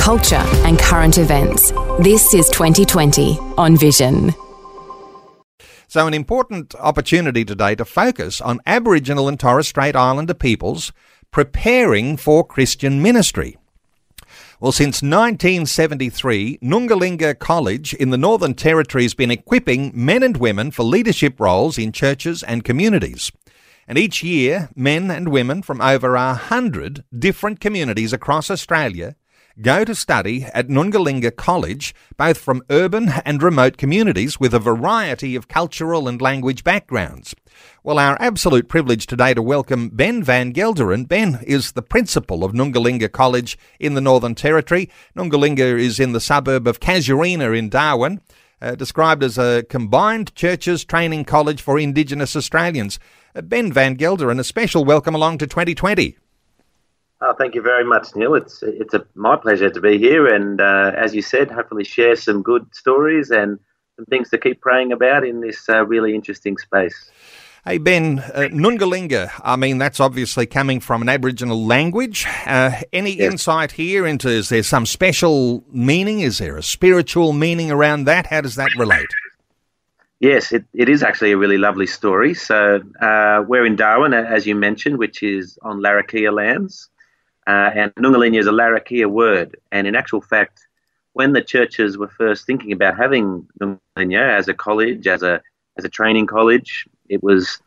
culture, and current events. This is 2020 on Vision. So, an important opportunity today to focus on Aboriginal and Torres Strait Islander peoples preparing for Christian ministry. Well, since 1973, Nungalinya College in the Northern Territory has been equipping men and women for leadership roles in churches and communities. And each year, men and women from over a hundred different communities across Australia go to study at Nungalinya College, both from urban and remote communities with a variety of cultural and language backgrounds. Well, our absolute privilege today to welcome Ben Van Gelderen. Ben is the principal of Nungalinya College in the Northern Territory. Nungalinya is in the suburb of Casuarina in Darwin. Uh, described as a combined churches training college for Indigenous Australians. Uh, ben Van Gelderen, a special welcome along to 2020. Oh, thank you very much, Neil. It's it's a, my pleasure to be here, and uh, as you said, hopefully share some good stories and some things to keep praying about in this uh, really interesting space. Hey Ben, uh, Nungalinya, I mean, that's obviously coming from an Aboriginal language. Uh, any yes. insight here into is there some special meaning? Is there a spiritual meaning around that? How does that relate? Yes, it, it is actually a really lovely story. So uh, we're in Darwin, as you mentioned, which is on Larrakia lands. Uh, and Nungalinya is a Larrakia word. And in actual fact, when the churches were first thinking about having Nungalinya as a college, as a as a training college, it was,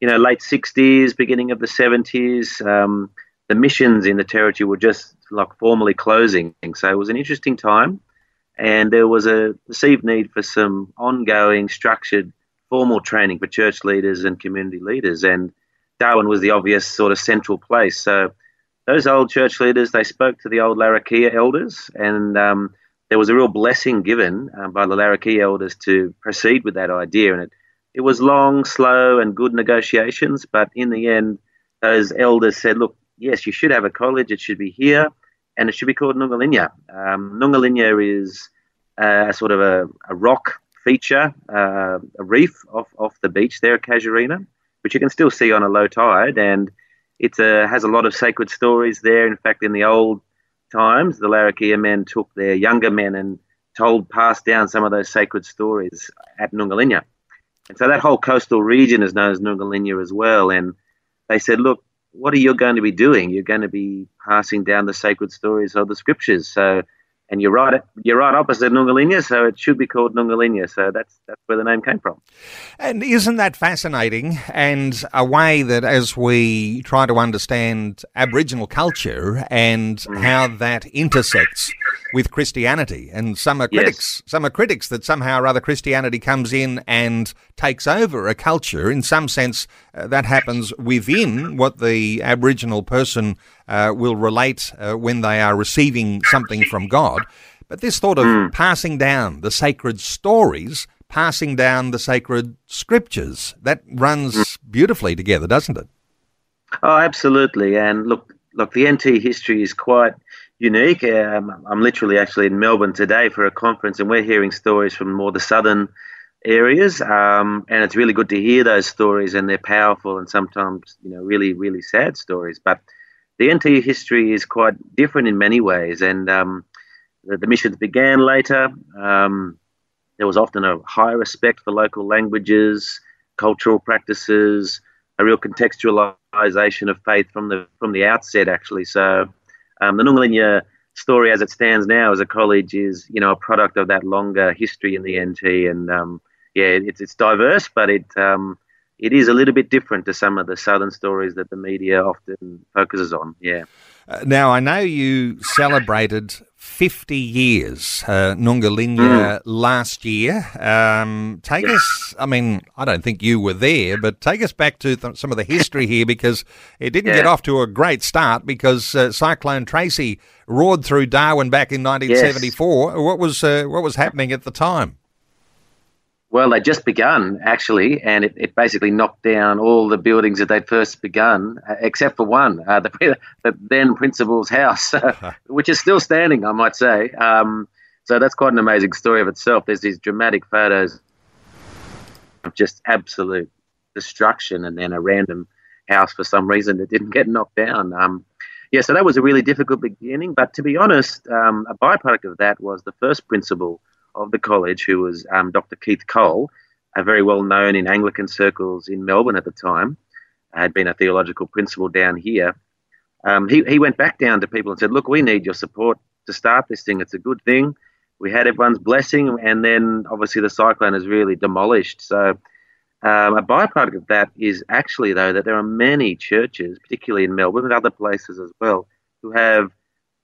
you know, late 60s, beginning of the 70s. Um, the missions in the territory were just like formally closing. So it was an interesting time. And there was a perceived need for some ongoing, structured, formal training for church leaders and community leaders. And Darwin was the obvious sort of central place. So those old church leaders, they spoke to the old Larrakia elders, and um, there was a real blessing given um, by the Larrakia elders to proceed with that idea. And it it was long, slow, and good negotiations, but in the end, those elders said, look, yes, you should have a college, it should be here, and it should be called Nungalinya. Um, Nungalinya is uh, sort of a, a rock feature, uh, a reef off, off the beach there at Casuarina, which you can still see on a low tide, and it has a lot of sacred stories there. In fact, in the old times, the Larrakia men took their younger men and told, passed down some of those sacred stories at Nungalinya. And so that whole coastal region is known as Nungalinya as well. And they said, look, what are you going to be doing? You're going to be passing down the sacred stories of the scriptures. So and you're right, you're right opposite Nungalinya, so it should be called Nungalinya. So that's that's where the name came from. And isn't that fascinating? And a way that, as we try to understand Aboriginal culture and mm. how that intersects with Christianity, and some are critics, yes. some are critics that somehow or other Christianity comes in and takes over a culture. In some sense, uh, that happens within what the Aboriginal person uh, will relate uh, when they are receiving something from God. But this thought of mm. passing down the sacred stories, passing down the sacred scriptures, that runs mm. beautifully together, doesn't it? Oh, absolutely. And look, look, the NT history is quite unique. Um, I'm literally actually in Melbourne today for a conference, and we're hearing stories from more the southern areas. Um, and it's really good to hear those stories, and they're powerful and sometimes, you know, really, really sad stories. But the NT history is quite different in many ways, and um, the, the, missions began later. Um, there was often a high respect for local languages, cultural practices, a real contextualization of faith from the from the outset. Actually, so um, the Nungalinya story, as it stands now as a college, is you know a product of that longer history in the NT, and um, yeah, it's it's diverse, but it um, it is a little bit different to some of the southern stories that the media often focuses on. Yeah. Uh, now, I know you celebrated 50 years, uh, mm. last year. Um, take us, I mean, I don't think you were there, but take us back to th- some of the history here because it didn't yeah. get off to a great start because uh, Cyclone Tracy roared through Darwin back in 1974. Yes. What was uh, what was happening at the time? Well, they just begun actually, and it, it basically knocked down all the buildings that they'd first begun, uh, except for one, uh, the, the, then principal's house, which is still standing, I might say. Um, so that's quite an amazing story of itself. There's these dramatic photos of just absolute destruction, and then a random house for some reason that didn't get knocked down. Um, yeah, so that was a really difficult beginning. But to be honest, um, a byproduct of that was the first principal of the college, who was um, Dr. Keith Cole, a very well known in Anglican circles in Melbourne at the time, had been a theological principal down here. Um, he, he went back down to people and said, Look, we need your support to start this thing. It's a good thing. We had everyone's blessing, and then obviously the cyclone has really demolished. So, um, a byproduct of that is actually, though, that there are many churches, particularly in Melbourne and other places as well, who have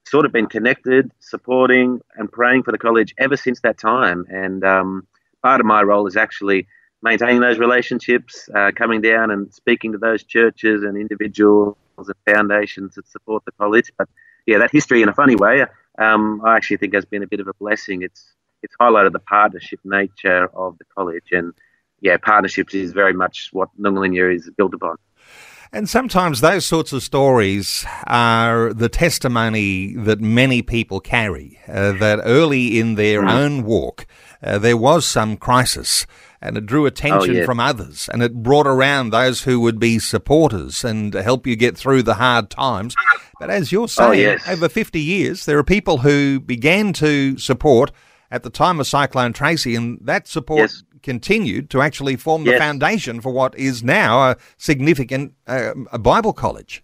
sort of been connected, supporting, and praying for the college ever since that time. And um, part of my role is actually maintaining those relationships, uh, coming down and speaking to those churches and individuals and foundations that support the college. But yeah, that history, in a funny way, um, I actually think has been a bit of a blessing. It's it's highlighted the partnership nature of the college, and yeah, partnerships is very much what Noongar is built upon. And sometimes those sorts of stories are the testimony that many people carry, uh, that early in their mm. own walk, uh, there was some crisis and it drew attention oh, from others and it brought around those who would be supporters and help you get through the hard times. But as you're oh, saying, oh, yes. over 50 years, there are people who began to support at the time of Cyclone Tracy, and that support yes continued to actually form the yes. foundation for what is now a significant uh, a Bible college.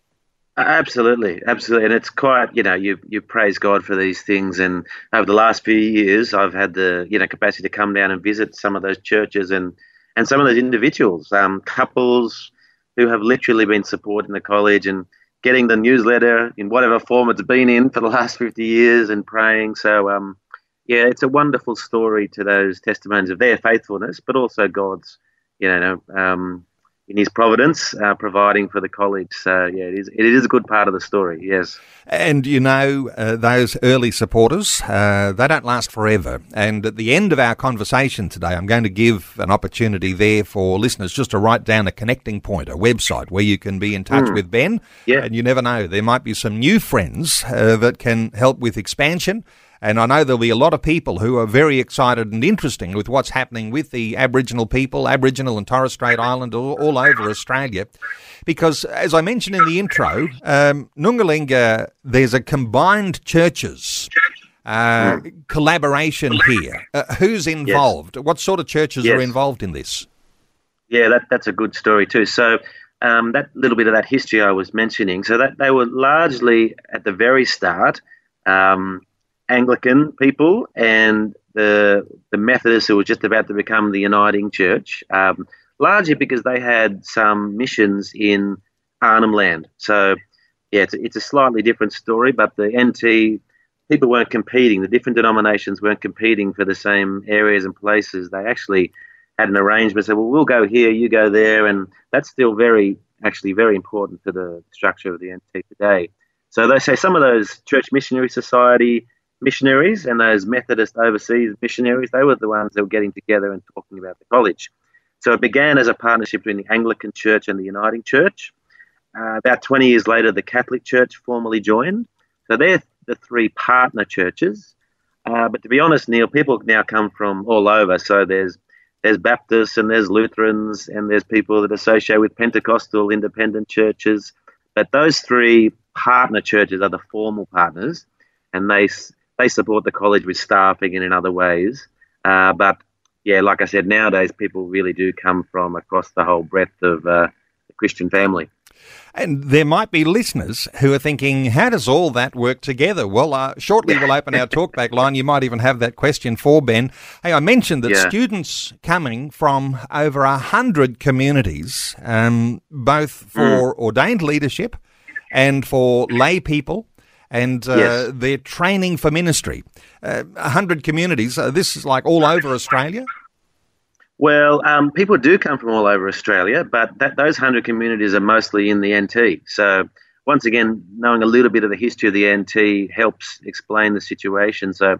Absolutely, absolutely, and it's quite you know you you praise God for these things, and over the last few years, I've had the you know capacity to come down and visit some of those churches and and some of those individuals, um, couples who have literally been supporting the college and getting the newsletter in whatever form it's been in for the last fifty years and praying. So um, yeah, it's a wonderful story to those testimonies of their faithfulness, but also God's, you know, um, in His providence, uh, providing for the college. So yeah, it is. It is a good part of the story. Yes. And you know, uh, those early supporters, uh, they don't last forever. And at the end of our conversation today, I'm going to give an opportunity there for listeners just to write down a connecting point, a website where you can be in touch mm. with Ben. Yeah. And you never know, there might be some new friends uh, that can help with expansion and I know there'll be a lot of people who are very excited and interesting with what's happening with the Aboriginal people, Aboriginal and Torres Strait Island, all, all over Australia. Because, as I mentioned in the intro, um, Nungalinya, there's a combined churches. Uh, collaboration here. Uh, who's involved? Yes. What sort of churches yes. are involved in this? Yeah, that, that's a good story too. So um, that little bit of that history I was mentioning. So that they were largely at the very start um, Anglican people and the the Methodists who were just about to become the Uniting Church, um, largely because they had some missions in Arnhem Land. So, yeah, it's a, it's a slightly different story, but the NT people weren't competing. The different denominations weren't competing for the same areas and places. They actually had an arrangement. Said, well, we'll go here, you go there, and that's still very actually very important to the structure of the NT today. So they say some of those Church Missionary Society missionaries and those Methodist overseas missionaries, they were the ones that were getting together and talking about the college. So it began as a partnership between the Anglican Church and the Uniting Church. Uh, about 20 years later, the Catholic Church formally joined. So they're the three partner churches. Uh, but to be honest, Neil, people now come from all over. So there's there's Baptists and there's Lutherans and there's people that associate with Pentecostal independent churches. But those three partner churches are the formal partners, and they they support the college with staffing and in other ways. Uh, but yeah, like I said, nowadays people really do come from across the whole breadth of uh, the Christian family. And there might be listeners who are thinking, how does all that work together? Well, uh, shortly we'll open our talkback line. You might even have that question for Ben. Hey, I mentioned that yeah. students coming from over a hundred communities, um, both for mm. ordained leadership and for lay people, and uh, yes. they're training for ministry. Uh, a uh, hundred communities. Uh, this is like all over Australia. Well, um, people do come from all over Australia, but that, those 100 communities are mostly in the NT. So, once again, knowing a little bit of the history of the NT helps explain the situation. So,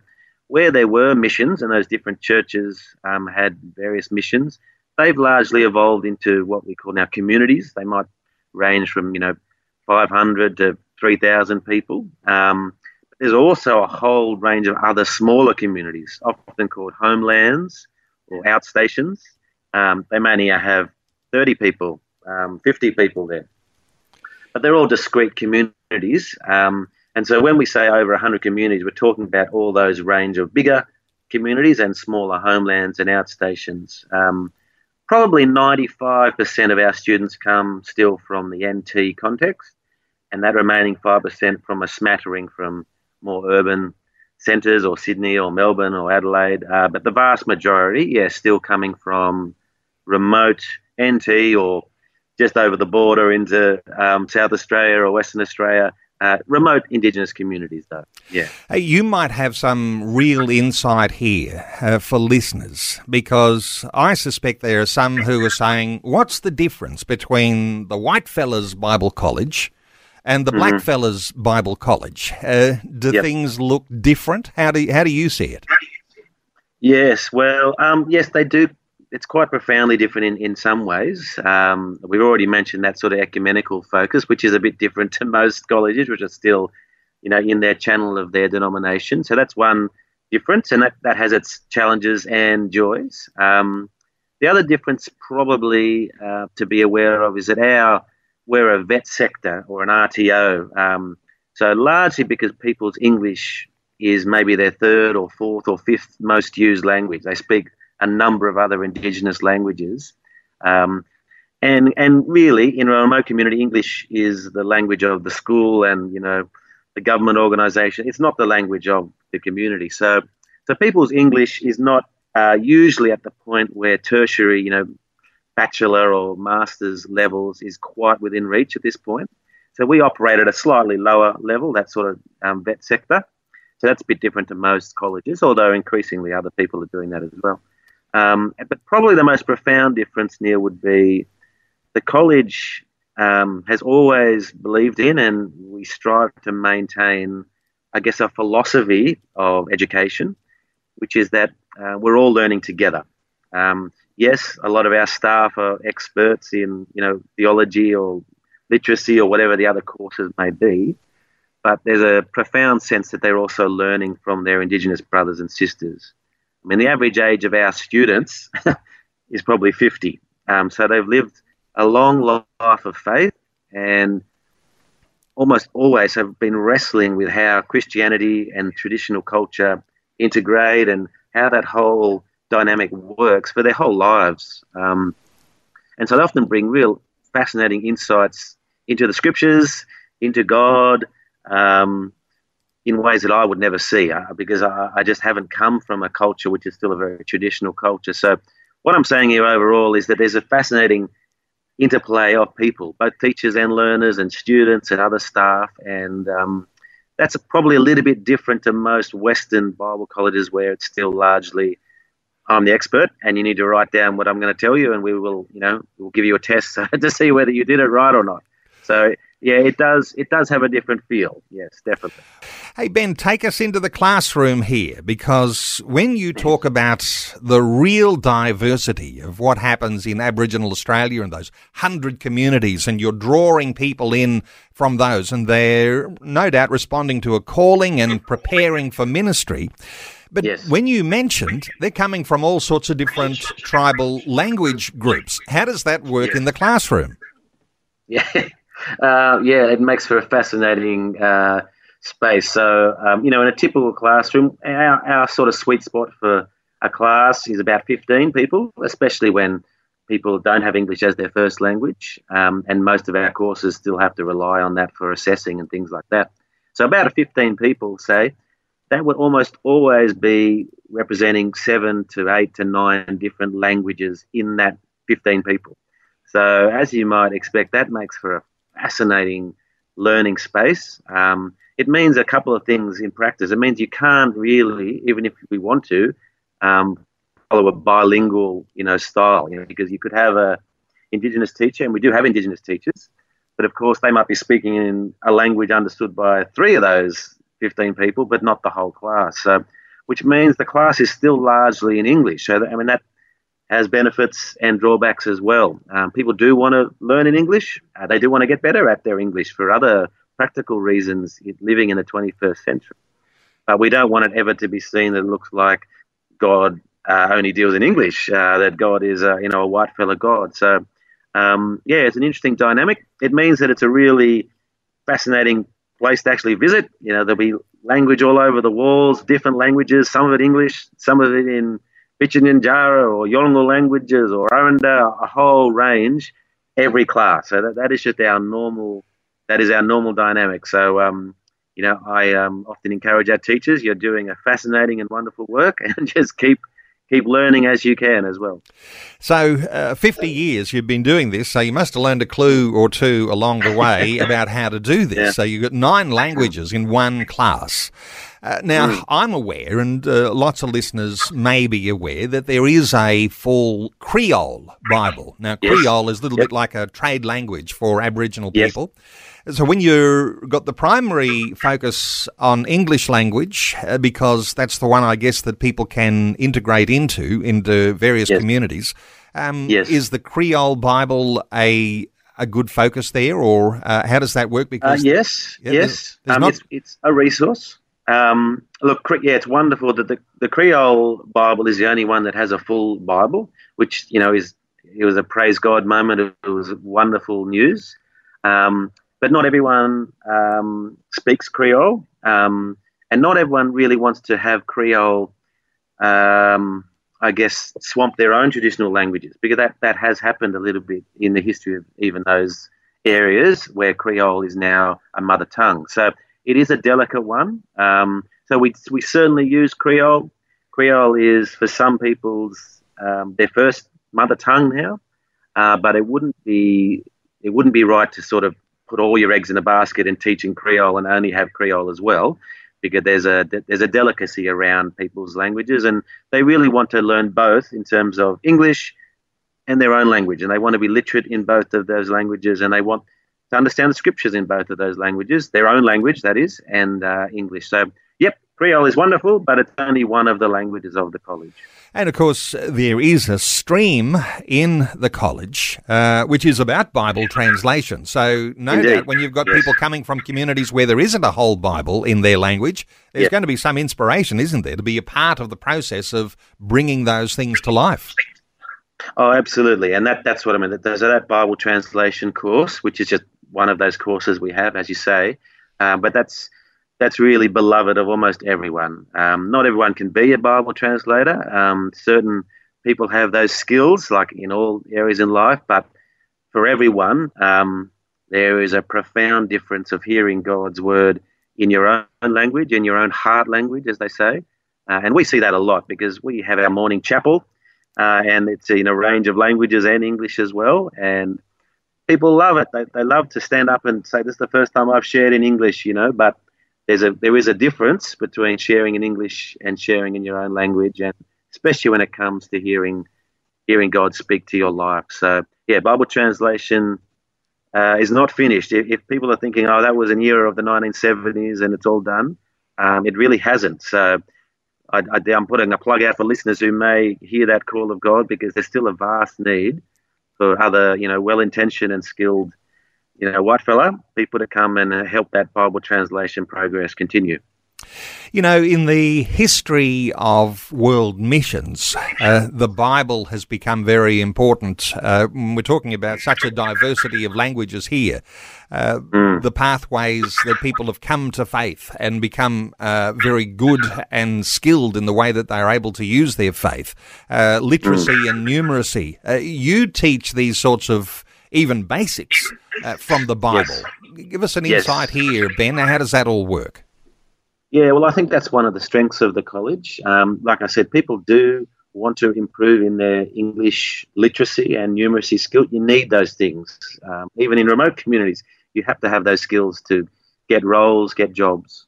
where there were missions and those different churches um, had various missions, they've largely evolved into what we call now communities. They might range from, you know, 500 to 3,000 people. Um, there's also a whole range of other smaller communities, often called homelands or outstations. Um, they may only have 30 people, um, 50 people there. But they're all discrete communities. Um, and so when we say over 100 communities, we're talking about all those range of bigger communities and smaller homelands and outstations. Um, probably 95% of our students come still from the NT context, and that remaining 5% from a smattering from more urban centres or Sydney or Melbourne or Adelaide, uh, but the vast majority, yeah, still coming from remote NT or just over the border into um, South Australia or Western Australia. Uh, remote Indigenous communities, though. Yeah. Hey, you might have some real insight here uh, for listeners because I suspect there are some who are saying, what's the difference between the Whitefellas Bible College and the mm-hmm. Blackfellas Bible College. Uh, do yep. things look different? How do you, how do you see it? Yes, well, um, yes, they do. It's quite profoundly different in, in some ways. Um, we've already mentioned that sort of ecumenical focus, which is a bit different to most colleges, which are still, you know, in their channel of their denomination. So that's one difference, and that, that has its challenges and joys. Um, the other difference, probably uh, to be aware of, is that our we're a vet sector or an RTO. Um, so largely because people's English is maybe their third or fourth or fifth most used language. They speak a number of other Indigenous languages. Um, and, and really, in a remote community, English is the language of the school and, you know, the government organisation. It's not the language of the community. So, so people's English is not uh, usually at the point where tertiary, you know, bachelor or master's levels is quite within reach at this point. So we operate at a slightly lower level, that sort of um, vet sector. So that's a bit different to most colleges, although increasingly other people are doing that as well. Um, but probably the most profound difference, Neil, would be the college um, has always believed in and we strive to maintain, I guess, a philosophy of education, which is that uh, we're all learning together. Um, yes, a lot of our staff are experts in, you know, theology or literacy or whatever the other courses may be, but there's a profound sense that they're also learning from their Indigenous brothers and sisters. I mean, the average age of our students is probably 50. Um, so they've lived a long life of faith and almost always have been wrestling with how Christianity and traditional culture integrate and how that whole dynamic works for their whole lives. Um, and so they often bring real fascinating insights into the scriptures, into God, um, in ways that I would never see uh, because I, I, just haven't come from a culture which is still a very traditional culture. So, what I'm saying here overall is that there's a fascinating interplay of people, both teachers and learners, and students and other staff, and um, that's probably a little bit different to most Western Bible colleges where it's still largely I'm the expert, and you need to write down what I'm going to tell you, and we will, you know, we'll give you a test to see whether you did it right or not. So yeah, it does. It does have a different feel. Yes, definitely. Hey Ben, take us into the classroom here because when you talk about the real diversity of what happens in Aboriginal Australia and those hundred communities, and you're drawing people in from those, and they're no doubt responding to a calling and preparing for ministry. But yes. when you mentioned they're coming from all sorts of different tribal language groups, how does that work yes. in the classroom? Yeah, uh, yeah, it makes for a fascinating uh, space. So, um, you know, in a typical classroom, our, our sort of sweet spot for a class is about 15 people, especially when people don't have English as their first language, um, and most of our courses still have to rely on that for assessing and things like that. So about 15 people, say, that would almost always be representing seven to eight to nine different languages in that 15 people. So as you might expect, that makes for a fascinating learning space. Um, it means a couple of things in practice. It means you can't really, even if we want to, um, follow a bilingual, you know, style. You know, because you could have a Indigenous teacher, and we do have Indigenous teachers, but of course they might be speaking in a language understood by three of those 15 people, but not the whole class. So, which means the class is still largely in English. So, that, I mean, that has benefits and drawbacks as well. Um, people do want to learn in English. Uh, they do want to get better at their English for other practical reasons living in the 21st century. But we don't want it ever to be seen that it looks like God uh, only deals in English, uh, that God is, uh, you know, a white fella God. So, um, yeah, it's an interesting dynamic. It means that it's a really fascinating place to actually visit. You know, there'll be language all over the walls, different languages, some of it English, some of it in Pitjantjatjara or Yolngu languages or Aranda, a whole range, every class. So that, that is just our normal, that is our normal dynamic. So, um, you know, I um, often encourage our teachers, you're doing a fascinating and wonderful work and just keep keep learning as you can as well. So, uh, 50 years you've been doing this, so you must have learned a clue or two along the way about how to do this. Yeah. So, you've got nine languages in one class. Uh, now, mm. I'm aware, and uh, lots of listeners may be aware, that there is a full Creole Bible. Now, yes. Creole is a little yep. bit like a trade language for Aboriginal yes. people. So when you've got the primary focus on English language, uh, because that's the one I guess that people can integrate into into various yes. communities, um, yes. is the Creole Bible a a good focus there, or uh, how does that work? Because uh, yes, yeah, yes, there's, there's um, not... it's, it's a resource. Um, look, yeah, it's wonderful that the, the Creole Bible is the only one that has a full Bible, which you know is it was a praise God moment. It was wonderful news. Um, but not everyone um, speaks Creole, um, and not everyone really wants to have Creole. Um, I guess swamp their own traditional languages because that, that has happened a little bit in the history of even those areas where Creole is now a mother tongue. So it is a delicate one. Um, so we, we certainly use Creole. Creole is for some people's um, their first mother tongue now, uh, but it wouldn't be it wouldn't be right to sort of put all your eggs in a basket in teaching Creole and only have Creole as well, because there's a there's a delicacy around people's languages, and they really want to learn both in terms of English and their own language, and they want to be literate in both of those languages, and they want to understand the scriptures in both of those languages, their own language that is, and uh, English. So, yep, Creole is wonderful, but it's only one of the languages of the college. And of course, there is a stream in the college uh, which is about Bible translation. So, no Indeed. doubt, when you've got yes. people coming from communities where there isn't a whole Bible in their language, there's going to be some inspiration, isn't there, to be a part of the process of bringing those things to life. Oh, absolutely, and that that's what I mean. There's that Bible translation course, which is just one of those courses we have, as you say, uh, but that's that's really beloved of almost everyone. Um, not everyone can be a Bible translator. Um, certain people have those skills, like in all areas in life, but for everyone, um, there is a profound difference of hearing God's word in your own language, in your own heart language, as they say. Uh, and we see that a lot because we have our morning chapel, uh, and it's in a range of languages and English as well. And people love it. They, they love to stand up and say, "This is the first time I've shared in English," you know. But there's a there is a difference between sharing in English and sharing in your own language, and especially when it comes to hearing hearing God speak to your life. So yeah, Bible translation uh, is not finished. If, if, people are thinking, oh, that was an era of the 1970s and it's all done, um, it really hasn't. So I, am putting a plug out for listeners who may hear that call of God because there's still a vast need for other, you know, well-intentioned and skilled you know, white fella, people to come and uh, help that Bible translation progress continue. You know, in the history of world missions, uh, the Bible has become very important. Uh, we're talking about such a diversity of languages here. Uh, mm. The pathways that people have come to faith and become uh, very good and skilled in the way that they're able to use their faith, uh, literacy mm. and numeracy. Uh, you teach these sorts of even basics from the Bible. Yes. Give us an yes. insight here, Ben. How does that all work? Yeah, well, I think that's one of the strengths of the college. Um, like I said, people do want to improve in their English literacy and numeracy skill. You need those things. Um, even in remote communities, you have to have those skills to get roles, get jobs.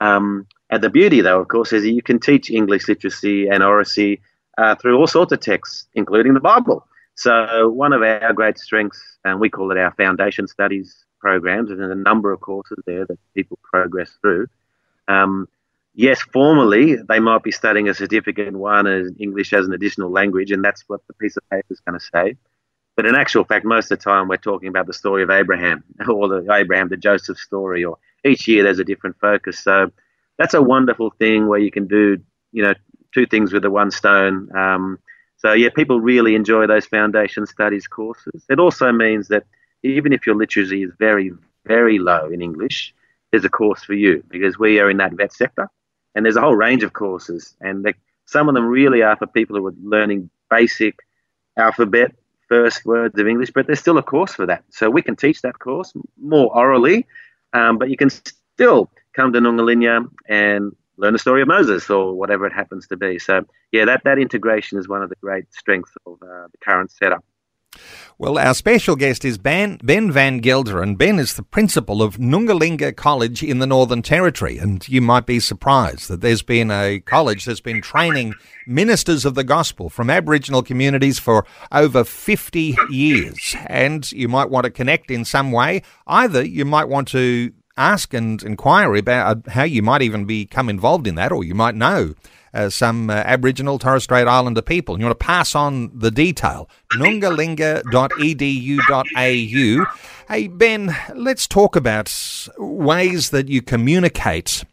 Um, and the beauty, though, of course, is that you can teach English literacy and oracy uh, through all sorts of texts, including the Bible. So, one of our great strengths, and we call it our foundation studies programs, and there's a number of courses there that people progress through. Um, yes, formally they might be studying a certificate one as English as an additional language, and that's what the piece of paper is going to say. But in actual fact, most of the time we're talking about the story of Abraham, or the Abraham to Joseph story, or each year there's a different focus. So that's a wonderful thing where you can do, you know, two things with the one stone. Um, so yeah, people really enjoy those foundation studies courses. It also means that even if your literacy is very, very low in English, there's a course for you because we are in that vet sector and there's a whole range of courses and they, some of them really are for people who are learning basic alphabet first words of english but there's still a course for that so we can teach that course more orally um, but you can still come to Nungalinya and learn the story of moses or whatever it happens to be so yeah that, that integration is one of the great strengths of uh, the current setup well, our special guest is Ben, ben Van Gelder, and Ben is the principal of Nungalinya College in the Northern Territory. And you might be surprised that there's been a college that's been training ministers of the gospel from Aboriginal communities for over 50 years. And you might want to connect in some way. Either you might want to ask and inquire about how you might even become involved in that, or you might know uh, some uh, Aboriginal Torres Strait Islander people. And you want to pass on the detail. nungalinya.edu.au. Hey, Ben, let's talk about ways that you communicate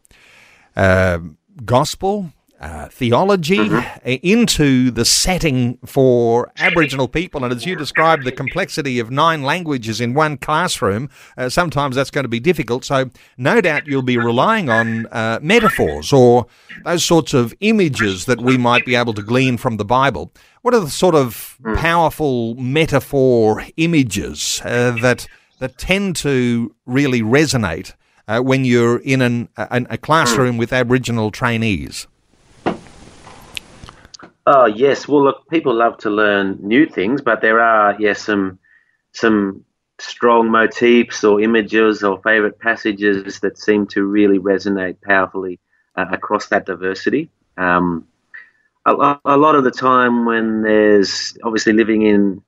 uh, gospel, uh, theology mm-hmm. into the setting for Aboriginal people. And as you described, the complexity of nine languages in one classroom, uh, sometimes that's going to be difficult. So, no doubt you'll be relying on uh, metaphors or those sorts of images that we might be able to glean from the Bible. What are the sort of mm. powerful metaphor images uh, that that tend to really resonate uh, when you're in an, a, a classroom mm. with Aboriginal trainees? Oh yes, well look, people love to learn new things, but there are yes some some strong motifs or images or favorite passages that seem to really resonate powerfully uh, across that diversity. Um, a, a, lot of the time, when there's obviously living in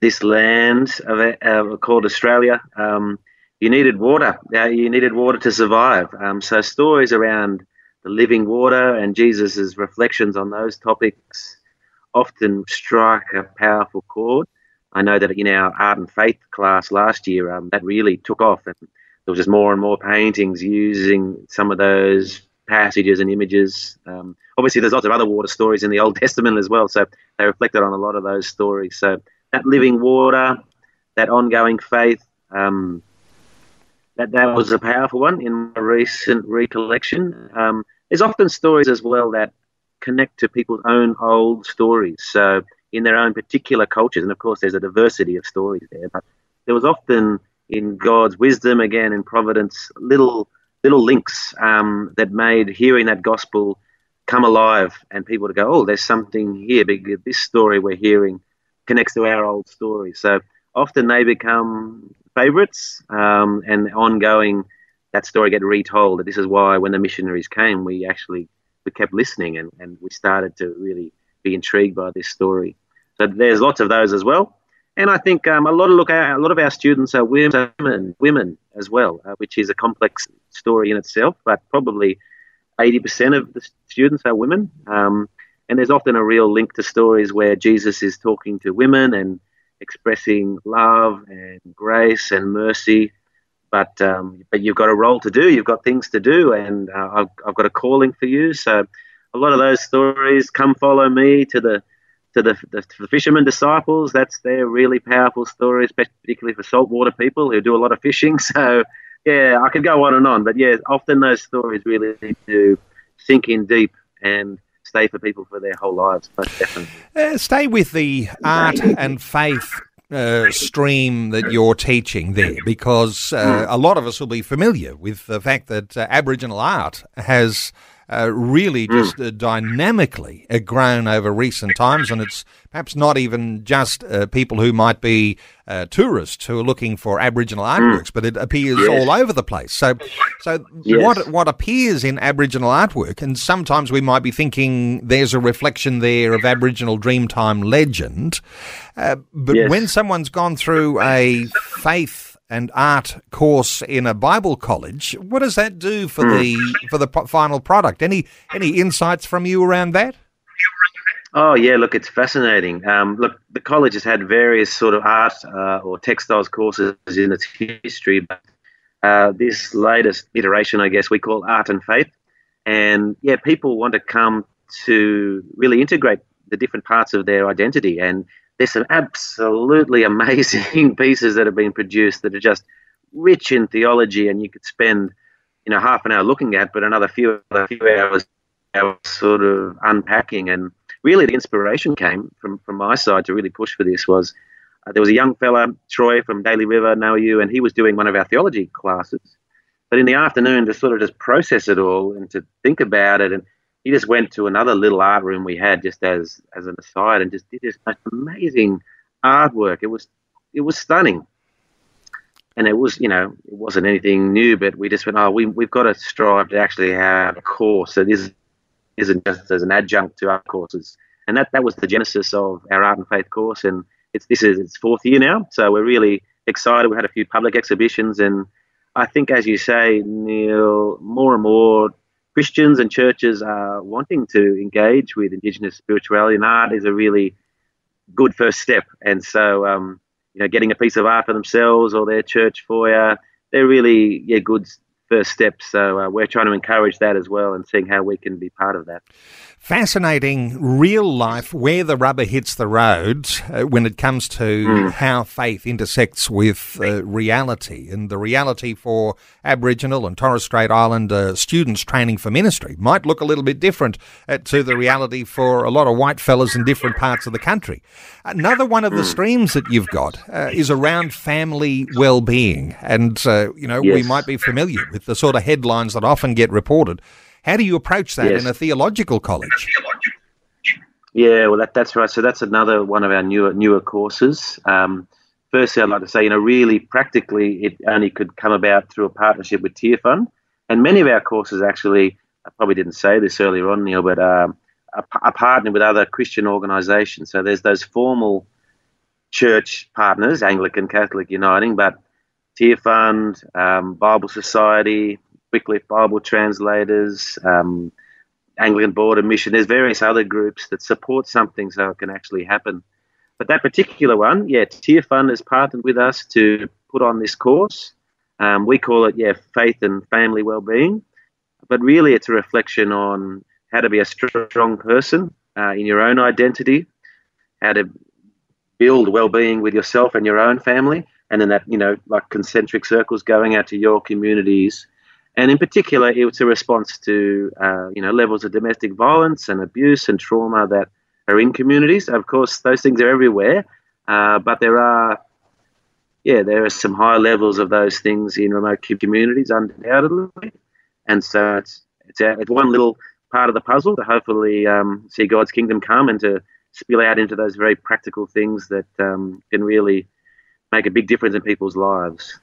this land of, uh, called Australia, um, you needed water. Uh, you needed water to survive. Um, so stories around the living water and Jesus' reflections on those topics often strike a powerful chord. I know that in our art and faith class last year, um, that really took off, and there was just more and more paintings using some of those passages and images. Um, obviously, there's lots of other water stories in the Old Testament as well, so they reflected on a lot of those stories. So that living water, that ongoing faith, um, that that was a powerful one in my recent recollection. Um, there's often stories as well that connect to people's own old stories. So in their own particular cultures, and of course there's a diversity of stories there, but there was often in God's wisdom, again in providence, little little links um, that made hearing that gospel come alive and people to go, oh, there's something here because this story we're hearing connects to our old story. So often they become favorites um, and ongoing that story get retold. This is why when the missionaries came, we actually we kept listening and, and we started to really be intrigued by this story. So there's lots of those as well. And I think um, a lot of look a lot of our students are women, women as well, uh, which is a complex story in itself. But probably 80% of the students are women. Um, and there's often a real link to stories where Jesus is talking to women and expressing love and grace and mercy but um, but you've got a role to do. You've got things to do, and uh, I've, I've got a calling for you. So a lot of those stories, come follow me to the to the, the, to the fishermen disciples. That's their really powerful stories, particularly for saltwater people who do a lot of fishing. So yeah, I could go on and on, but yeah, often those stories really do sink in deep and stay for people for their whole lives. Uh, stay with the art and faith uh, stream that you're teaching there because uh, hmm. a lot of us will be familiar with the fact that uh, Aboriginal art has uh, really hmm. just uh, dynamically uh, grown over recent times, and it's perhaps not even just uh, people who might be uh, tourists who are looking for Aboriginal hmm. artworks, but it appears yes. all over the place. So, so yes. what what appears in Aboriginal artwork, and sometimes we might be thinking there's a reflection there of Aboriginal Dreamtime legend, uh, but yes. when someone's gone through a faith and art course in a Bible college. What does that do for mm. the for the final product? Any any insights from you around that? Oh yeah, look, it's fascinating. Um, look, the college has had various sort of art uh, or textiles courses in its history, but uh, this latest iteration, I guess, we call art and faith. And yeah, people want to come to really integrate the different parts of their identity and there's some absolutely amazing pieces that have been produced that are just rich in theology, and you could spend you know half an hour looking at, but another few a few hours, hours sort of unpacking. And really, the inspiration came from from my side to really push for this was. Uh, there was a young fella, Troy from Daly River, know you, and he was doing one of our theology classes. But in the afternoon, to sort of just process it all and to think about it, and he just went to another little art room we had just as as an aside and just did this amazing artwork. It was it was stunning. And it was, you know, it wasn't anything new, but we just went, oh, we, we've got to strive to actually have a course that is, isn't just as an adjunct to our courses. And that, that was the genesis of our art and faith course. And it's this is its fourth year now. So we're really excited. We had a few public exhibitions. And I think, as you say, Neil, more and more Christians and churches are wanting to engage with Indigenous spirituality and art is a really good first step. And so, um, you know, getting a piece of art for themselves or their church foyer, they're really yeah good first steps. So uh, we're trying to encourage that as well and seeing how we can be part of that. Fascinating real life where the rubber hits the road uh, when it comes to mm. how faith intersects with uh, reality. And the reality for Aboriginal and Torres Strait Islander students training for ministry might look a little bit different uh, to the reality for a lot of white fellas in different parts of the country. Another one of the hmm. streams that you've got uh, is around family well-being. And, uh, you know, yes. we might be familiar with the sort of headlines that often get reported how do you approach that yes. in a theological college? Yeah, well, that, that's right. So that's another one of our newer newer courses. Um, firstly, I'd like to say, you know, really practically, it only could come about through a partnership with Tearfund, and many of our courses actually. I probably didn't say this earlier on, Neil, but um, a partner with other Christian organisations. So there's those formal church partners, Anglican, Catholic, Uniting, but Tearfund, um, Bible Society, Wycliffe Bible translators, um, Anglican Board Mission. There's various other groups that support something so it can actually happen. But that particular one, yeah, Tearfund has partnered with us to put on this course. Um, we call it, yeah, faith and family well-being. But really, it's a reflection on how to be a strong person uh, in your own identity, how to build well-being with yourself and your own family, and then that, you know, like concentric circles going out to your communities and in particular, it's a response to uh, you know levels of domestic violence and abuse and trauma that are in communities. Of course, those things are everywhere, uh, but there are yeah there are some higher levels of those things in remote communities, undoubtedly. And so it's it's, a, it's one little part of the puzzle to hopefully um, see God's kingdom come and to spill out into those very practical things that um, can really make a big difference in people's lives.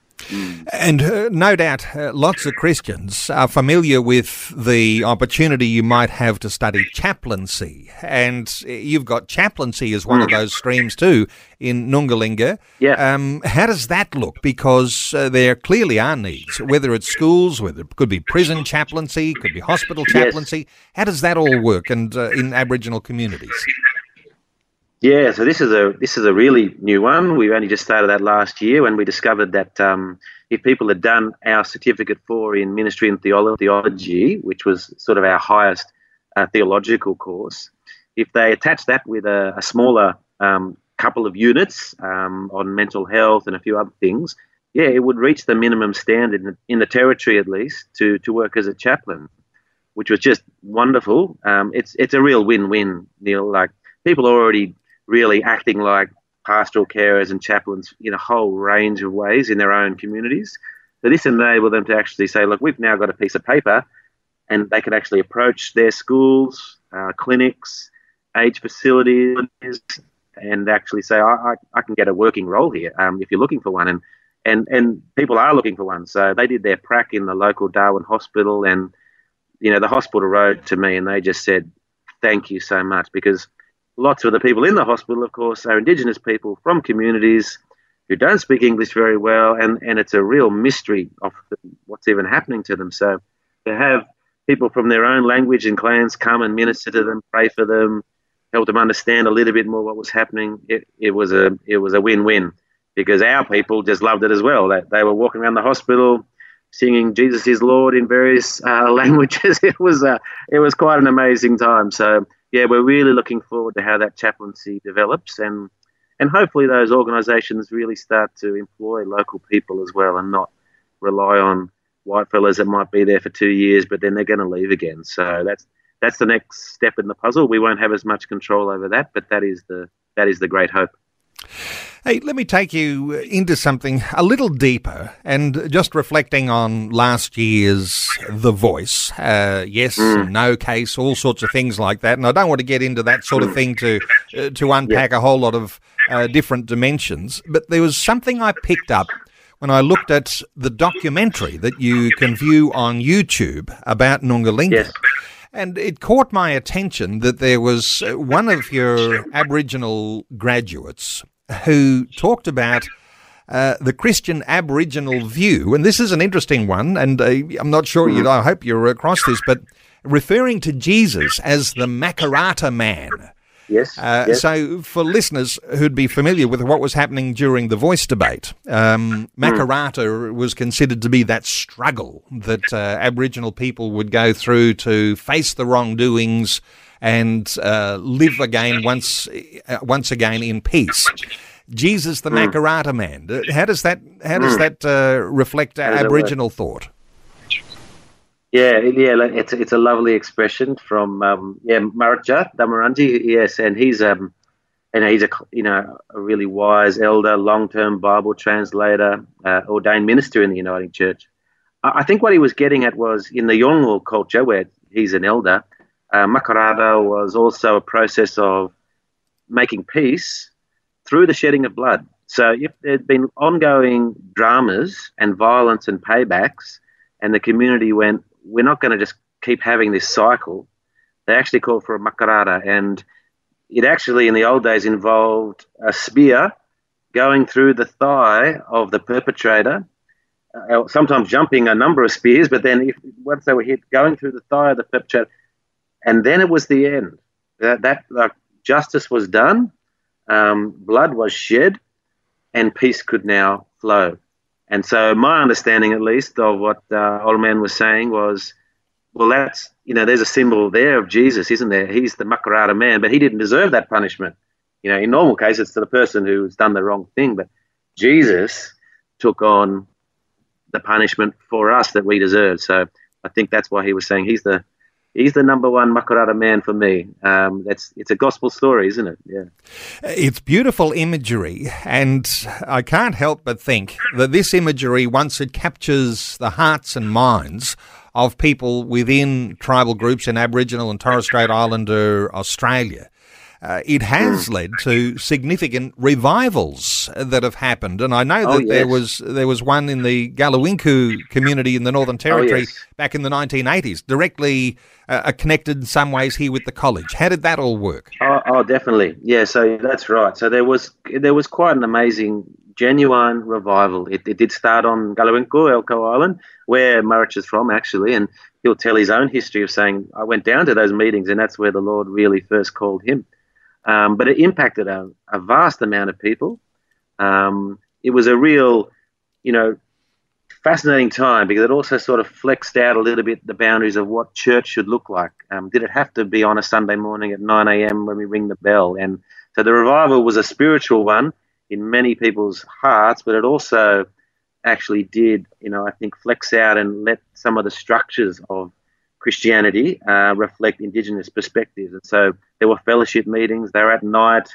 And uh, no doubt, uh, lots of Christians are familiar with the opportunity you might have to study chaplaincy. And uh, you've got chaplaincy as one mm. of those streams too in Nungalinya. Yeah. Um, how does that look? Because uh, there clearly are needs, whether it's schools, whether it could be prison chaplaincy, could be hospital chaplaincy. Yes. How does that all work and uh, in Aboriginal communities? Yeah, so this is a this is a really new one. We've only just started that last year when we discovered that um, if people had done our certificate four in ministry and theology, which was sort of our highest uh, theological course, if they attached that with a, a smaller um, couple of units um, on mental health and a few other things, yeah, it would reach the minimum standard in the, in the territory at least to, to work as a chaplain, which was just wonderful. Um, it's it's a real win-win, Neil. Like people already really acting like pastoral carers and chaplains in a whole range of ways in their own communities. So this enabled them to actually say, look, we've now got a piece of paper, and they can actually approach their schools, uh, clinics, age facilities, and actually say, I, I, I, can get a working role here um, if you're looking for one. And, and, and people are looking for one. So they did their prac in the local Darwin hospital, and you know the hospital wrote to me, and they just said, thank you so much because lots of the people in the hospital, of course, are Indigenous people from communities who don't speak English very well, and, and it's a real mystery of what's even happening to them. So to have people from their own language and clans come and minister to them, pray for them, help them understand a little bit more what was happening, it, it was a it was a win-win because our people just loved it as well. They, they were walking around the hospital singing Jesus is Lord in various uh, languages. It was uh, it was quite an amazing time. So yeah, we're really looking forward to how that chaplaincy develops and and hopefully those organisations really start to employ local people as well and not rely on white fellas that might be there for two years but then they're going to leave again. So that's that's the next step in the puzzle. We won't have as much control over that, but that is the that is the great hope. Hey, let me take you into something a little deeper and just reflecting on last year's The Voice. Uh, yes, mm. no case, all sorts of things like that. And I don't want to get into that sort of thing to, uh, to unpack yeah. a whole lot of uh, different dimensions. But there was something I picked up when I looked at the documentary that you can view on YouTube about Nungalinya. Yes. And it caught my attention that there was uh, one of your Aboriginal graduates who talked about uh, the Christian Aboriginal view, and this is an interesting one, and uh, I'm not sure you. I hope you're across this, but referring to Jesus as the Makarrata man. Yes, uh, yes, So, for listeners who'd be familiar with what was happening during the voice debate, um, hmm. Makarrata mm. was considered to be that struggle that uh, Aboriginal people would go through to face the wrongdoings and uh, live again once uh, once again in peace. Jesus, the mm. Makarrata man. Uh, how does that how does mm. that uh, reflect Aboriginal thought? Yeah, yeah, it's it's a lovely expression from um, yeah Maratja Dhamarrandji. Yes, and he's um and he's a you know a really wise elder, long term Bible translator, uh, ordained minister in the Uniting Church. I think what he was getting at was in the Yolngu culture, where he's an elder, uh, Makarrata was also a process of making peace through the shedding of blood. So if there'd been ongoing dramas and violence and paybacks, and the community went, we're not going to just keep having this cycle, they actually called for a Makarrata. And it actually, in the old days, involved a spear going through the thigh of the perpetrator, uh, sometimes jumping a number of spears, but then if, once they were hit, going through the thigh of the perpetrator and then it was the end. That that like, justice was done, um, blood was shed, and peace could now flow. And so, my understanding, at least, of what uh, old man was saying was, well, that's you know, there's a symbol there of Jesus, isn't there? He's the Makarrata man, but he didn't deserve that punishment. You know, in normal cases, it's to the person who's done the wrong thing, but Jesus took on the punishment for us that we deserve. So I think that's why he was saying he's the he's the number one Makarrata man for me. Um, that's it's a gospel story, isn't it? Yeah, it's beautiful imagery, and I can't help but think that this imagery, once it captures the hearts and minds of people within tribal groups in Aboriginal and Torres Strait Islander Australia, uh, it has hmm. led to significant revivals that have happened, and I know oh, that oh, yes. there was there was one in the Galiwinku community in the Northern Territory oh, yes. back in the 1980s, directly uh, connected in some ways here with the college. How did that all work? Oh, oh, definitely, yeah. So that's right. So there was there was quite an amazing, genuine revival. It, it did start on Galiwinku, Elcho Island, where Murrich is from, actually, and he'll tell his own history of saying, I went down to those meetings, and that's where the Lord really first called him. Um, but it impacted a, a, vast amount of people. Um, it was a real, you know, fascinating time because it also sort of flexed out a little bit the boundaries of what church should look like. Um, did it have to be on a Sunday morning at 9 a.m. when we ring the bell? And so the revival was a spiritual one in many people's hearts, but it also actually did, you know, I think flex out and let some of the structures of Christianity uh, reflect Indigenous perspectives. And so there were fellowship meetings, they were at night,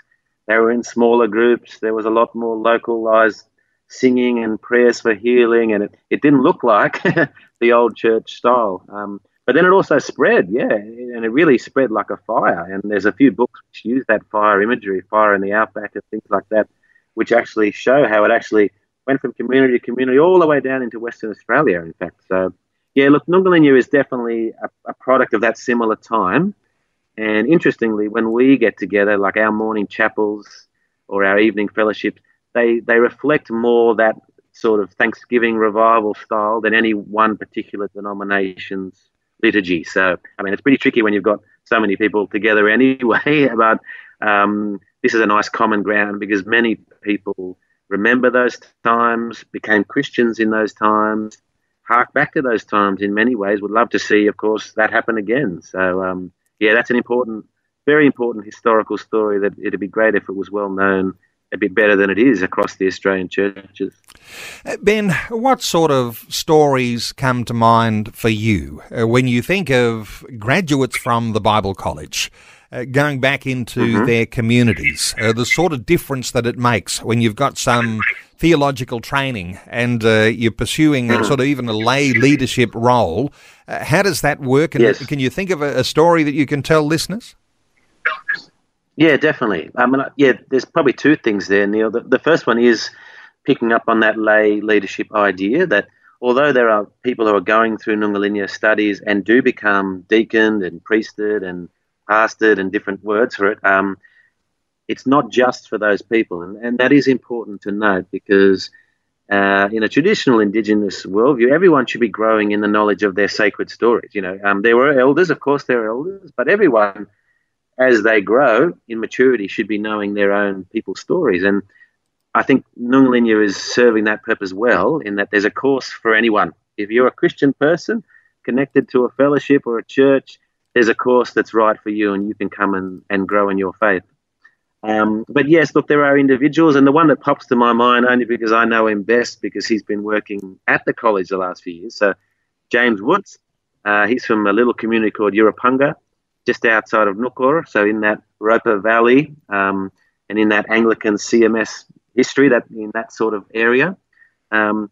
they were in smaller groups, there was a lot more localized singing and prayers for healing, and it, it didn't look like the old church style. Um, but then it also spread, yeah, and it really spread like a fire. And there's a few books which use that fire imagery, fire in the outback, and things like that, which actually show how it actually went from community to community all the way down into Western Australia, in fact. So, yeah, look, Nungalinya is definitely a, a product of that similar time. And interestingly, when we get together, like our morning chapels or our evening fellowships, they they reflect more that sort of Thanksgiving revival style than any one particular denomination's liturgy. So, I mean, it's pretty tricky when you've got so many people together anyway. But um, this is a nice common ground because many people remember those times, became Christians in those times, hark back to those times in many ways. Would love to see, of course, that happen again. So, um, yeah, that's an important, very important historical story that it'd be great if it was well known a bit better than it is across the Australian churches. Uh, ben, what sort of stories come to mind for you uh, when you think of graduates from the Bible College? Uh, going back into mm-hmm. their communities, uh, the sort of difference that it makes when you've got some theological training and uh, you're pursuing mm-hmm. sort of even a lay leadership role. Uh, how does that work? And yes. can you think of a, a story that you can tell listeners? Yeah, definitely. I mean, yeah, there's probably two things there, Neil. The, the first one is picking up on that lay leadership idea that although there are people who are going through Nungalinya studies and do become deaconed and priested and pastored and different words for it, um, it's not just for those people. And, and that is important to note because uh, in a traditional Indigenous worldview, everyone should be growing in the knowledge of their sacred stories. You know, um, there were elders, of course, there are elders, but everyone – as they grow in maturity, should be knowing their own people's stories. And I think Nungalinya is serving that purpose well in that there's a course for anyone. If you're a Christian person connected to a fellowship or a church, there's a course that's right for you and you can come and, and grow in your faith. Um, but yes, look, there are individuals, and the one that pops to my mind only because I know him best because he's been working at the college the last few years. So, James Woods, uh, he's from a little community called Urapunga just outside of Ngukurr, so in that Roper Valley um, and in that Anglican CMS history, that in that sort of area. Um,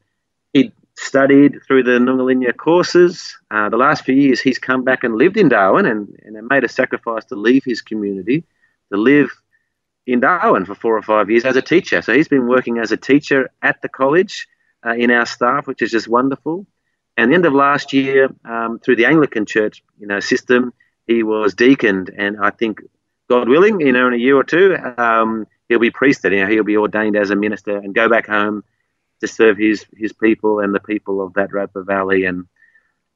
he studied through the Nungalinya courses. Uh, the last few years, he's come back and lived in Darwin and, and made a sacrifice to leave his community to live in Darwin for four or five years as a teacher. So he's been working as a teacher at the college uh, in our staff, which is just wonderful. And the end of last year, um, through the Anglican Church, you know, system, he was deaconed, and I think, God willing, you know, in a year or two, um, he'll be priested. You know, he'll be ordained as a minister and go back home to serve his his people and the people of that Roper Valley. And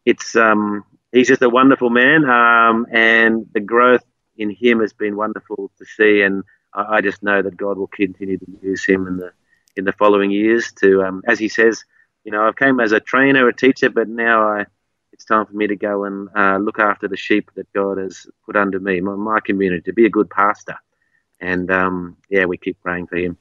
it's um, he's just a wonderful man, um, and the growth in him has been wonderful to see. And I, I, just know that God will continue to use him in the in the following years to, um, as he says, you know, I've came as a trainer, a teacher, but now I it's time for me to go and uh, look after the sheep that God has put under me, my, my community, to be a good pastor. And um, yeah, we keep praying for him.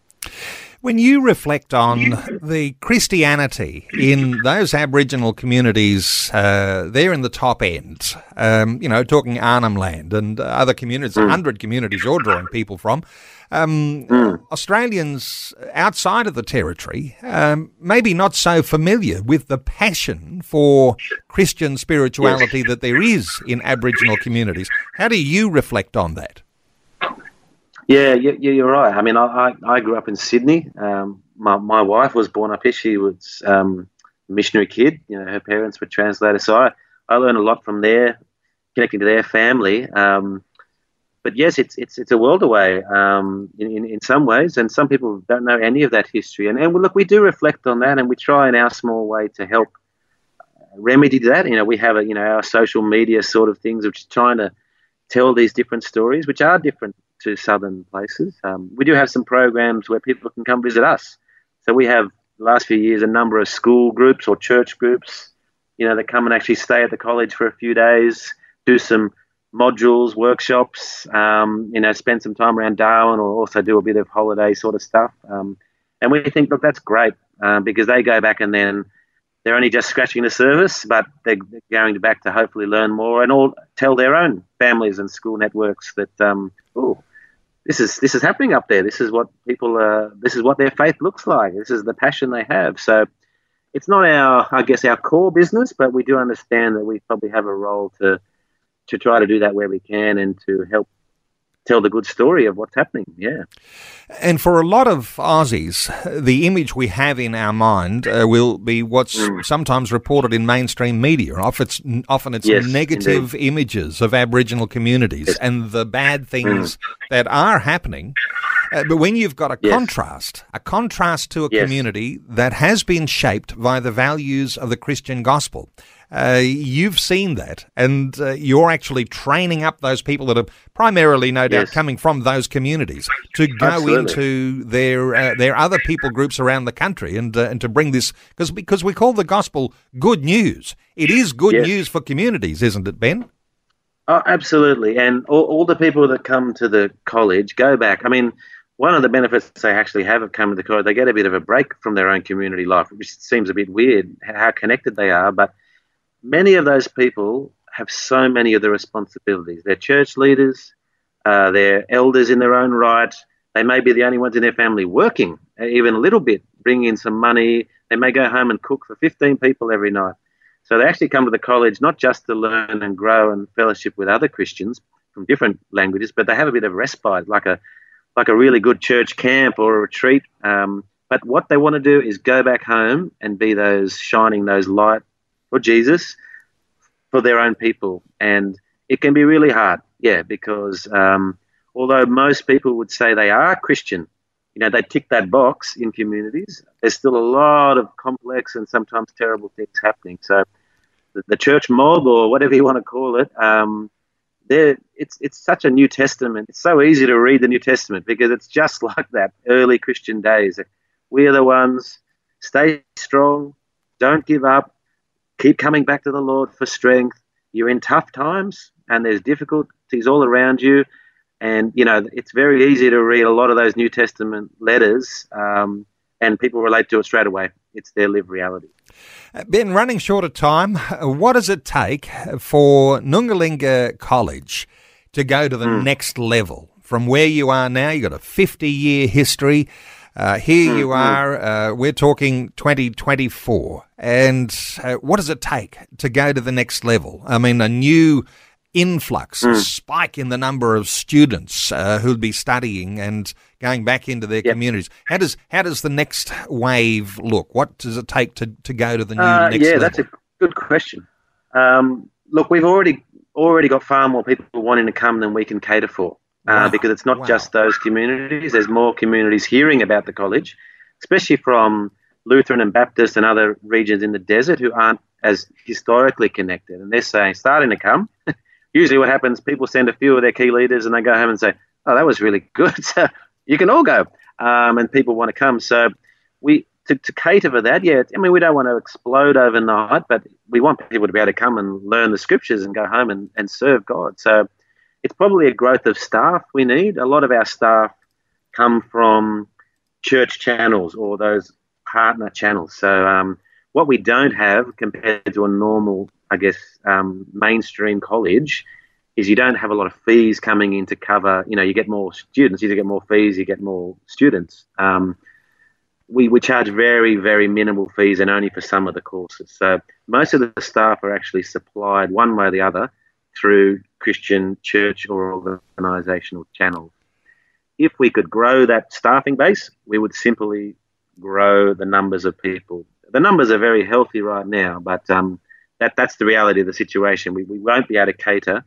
When you reflect on the Christianity in those Aboriginal communities uh, there in the top end, um, you know, talking Arnhem Land and other communities, mm. 100 communities you're drawing people from, um, mm. Australians outside of the territory um, maybe not so familiar with the passion for Christian spirituality that there is in Aboriginal communities. How do you reflect on that? Yeah, yeah, you, are right. I mean, I, I, grew up in Sydney. Um, my, my wife was born up here. She was um, a missionary kid. You know, her parents were translators. So I, I learned a lot from there, connecting to their family. Um, but yes, it's it's it's a world away um, in, in, in some ways, and some people don't know any of that history. And and look, we do reflect on that, and we try in our small way to help remedy that. You know, we have a you know our social media sort of things, which is trying to tell these different stories, which are different to southern places. Um, we do have some programs where people can come visit us. So we have the last few years a number of school groups or church groups, you know, that come and actually stay at the college for a few days, do some modules, workshops, um, you know, spend some time around Darwin or also do a bit of holiday sort of stuff. Um, and we think, look, that's great uh, because they go back and then they're only just scratching the surface, but they're going back to hopefully learn more and all tell their own families and school networks that, um, oh, this is this is happening up there. This is what people uh, this is what their faith looks like. This is the passion they have. So it's not our I guess our core business, but we do understand that we probably have a role to to try to do that where we can and to help tell the good story of what's happening. Yeah. And for a lot of Aussies, the image we have in our mind uh, will be what's mm. sometimes reported in mainstream media. Often it's, often it's yes, negative indeed. images of Aboriginal communities yes. and the bad things mm. that are happening. Uh, but when you've got a yes. contrast, a contrast to a community that has been shaped by the values of the Christian gospel, uh, you've seen that, and uh, you're actually training up those people that are primarily, no doubt, yes. coming from those communities to go Absolutely. into their uh, their other people groups around the country, and uh, and to bring this because because we call the gospel good news. It is good yes. news for communities, isn't it, Ben? Oh, absolutely, and all, all the people that come to the college go back. I mean one of the benefits they actually have of coming to the college, they get a bit of a break from their own community life, which seems a bit weird how connected they are. But many of those people have so many of the responsibilities. They're church leaders, uh, they're elders in their own right. They may be the only ones in their family working, uh, even a little bit, bringing in some money. They may go home and cook for 15 people every night. So they actually come to the college not just to learn and grow and fellowship with other Christians from different languages, but they have a bit of respite, like a like a really good church camp or a retreat. Um, but what they want to do is go back home and be those shining those light for Jesus for their own people. And it can be really hard, yeah, because um, although most people would say they are Christian, you know, they tick that box in communities, there's still a lot of complex and sometimes terrible things happening. So the, the church mob, or whatever you want to call it, um, it's it's such a New Testament. It's so easy to read the New Testament because it's just like that early Christian days. We are the ones. Stay strong. Don't give up keep coming back to the Lord for strength. You're in tough times and there's difficulties all around you. And, you know, it's very easy to read a lot of those New Testament letters um, and people relate to it straight away. It's their lived reality. Ben, running short of time, what does it take for Nungalinya College to go to the mm. next level? From where you are now, you've got a 50 year history. Uh, here mm-hmm. you are. Uh, we're talking 2024. And uh, what does it take to go to the next level? I mean, a new influx, mm. a spike in the number of students uh, who'll be studying and going back into their yep. communities. How does how does the next wave look? What does it take to, to go to the new uh, next yeah, level? that's a good question. Um, look, we've already already got far more people wanting to come than we can cater for uh, wow. because it's not wow. just those communities. There's more communities hearing about the college, especially from Lutheran and Baptist and other regions in the desert who aren't as historically connected. And they're saying, starting to come. Usually, what happens, people send a few of their key leaders and they go home and say, Oh, that was really good. So you can all go. Um, and people want to come. So we to, to cater for that, yeah, I mean, we don't want to explode overnight, but we want people to be able to come and learn the scriptures and go home and, and serve God. So it's probably a growth of staff we need. A lot of our staff come from church channels or those partner channels. So um, what we don't have compared to a normal, I guess, um, mainstream college is you don't have a lot of fees coming in to cover. You know, you get more students, you get more fees, you get more students. Um, we, we charge very, very minimal fees and only for some of the courses. So most of the staff are actually supplied one way or the other through Christian church or organisational channels. If we could grow that staffing base, we would simply grow the numbers of people. The numbers are very healthy right now, but um, that, that's the reality of the situation. We, we won't be able to cater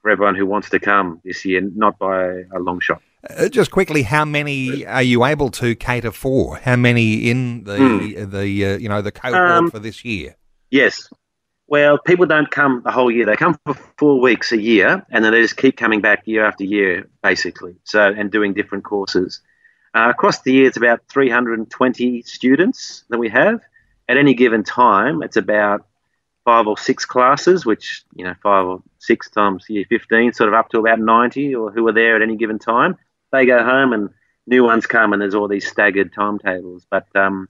for everyone who wants to come this year, not by a long shot. Uh, just quickly, how many are you able to cater for? How many in the mm. the uh, you know the cohort um, for this year? Yes, well, people don't come the whole year. They come for four weeks a year, and then they just keep coming back year after year, basically. So, and doing different courses. Uh, across the year, it's about 320 students that we have. At any given time, it's about five or six classes, which, you know, five or six times year 15, sort of up to about 90 or who are there at any given time. They go home and new ones come and there's all these staggered timetables. But um,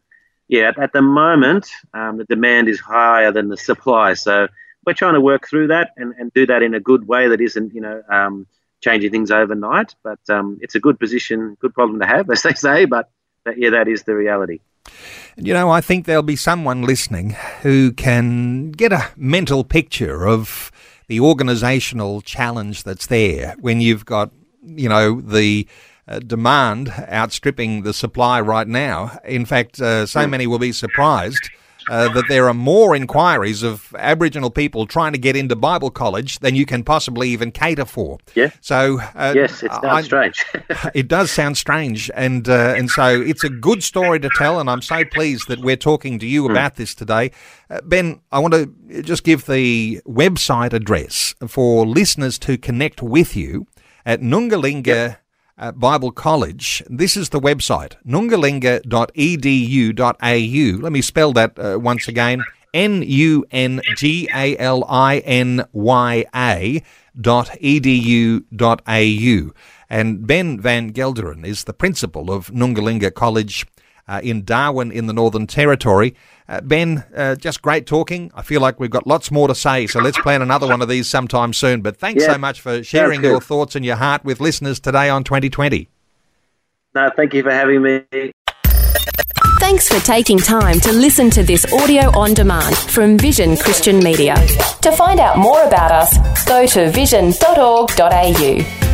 yeah, at, the moment, um, the demand is higher than the supply. So we're trying to work through that and, and do that in a good way that isn't, you know, um, changing things overnight. But um, it's a good position, good problem to have, as they say. But that, yeah, that is the reality. You know, I think there'll be someone listening who can get a mental picture of the organisational challenge that's there when you've got, you know, the demand outstripping the supply right now. In fact, uh, so many will be surprised uh, that there are more inquiries of Aboriginal people trying to get into Bible college than you can possibly even cater for. Yeah. So uh, yes, it sounds I, strange. it does sound strange, and uh, and so it's a good story to tell, and I'm so pleased that we're talking to you mm. about this today. Uh, ben, I want to just give the website address for listeners to connect with you at Nungalinya. Yep uh, Bible College. This is the website, nungalinya.edu.au. Let me spell that uh, once again. N U N G A L I N Y A dot edu dot au. And Ben Van Gelderen is the principal of Nungalinya College uh, in Darwin in the Northern Territory. Uh, ben, uh, just great talking. I feel like we've got lots more to say, so let's plan another one of these sometime soon. But thanks yeah, so much for sharing your thoughts and your heart with listeners today on 2020. No, thank you for having me. Thanks for taking time to listen to this audio on demand from Vision Christian Media. To find out more about us, go to vision.org.au.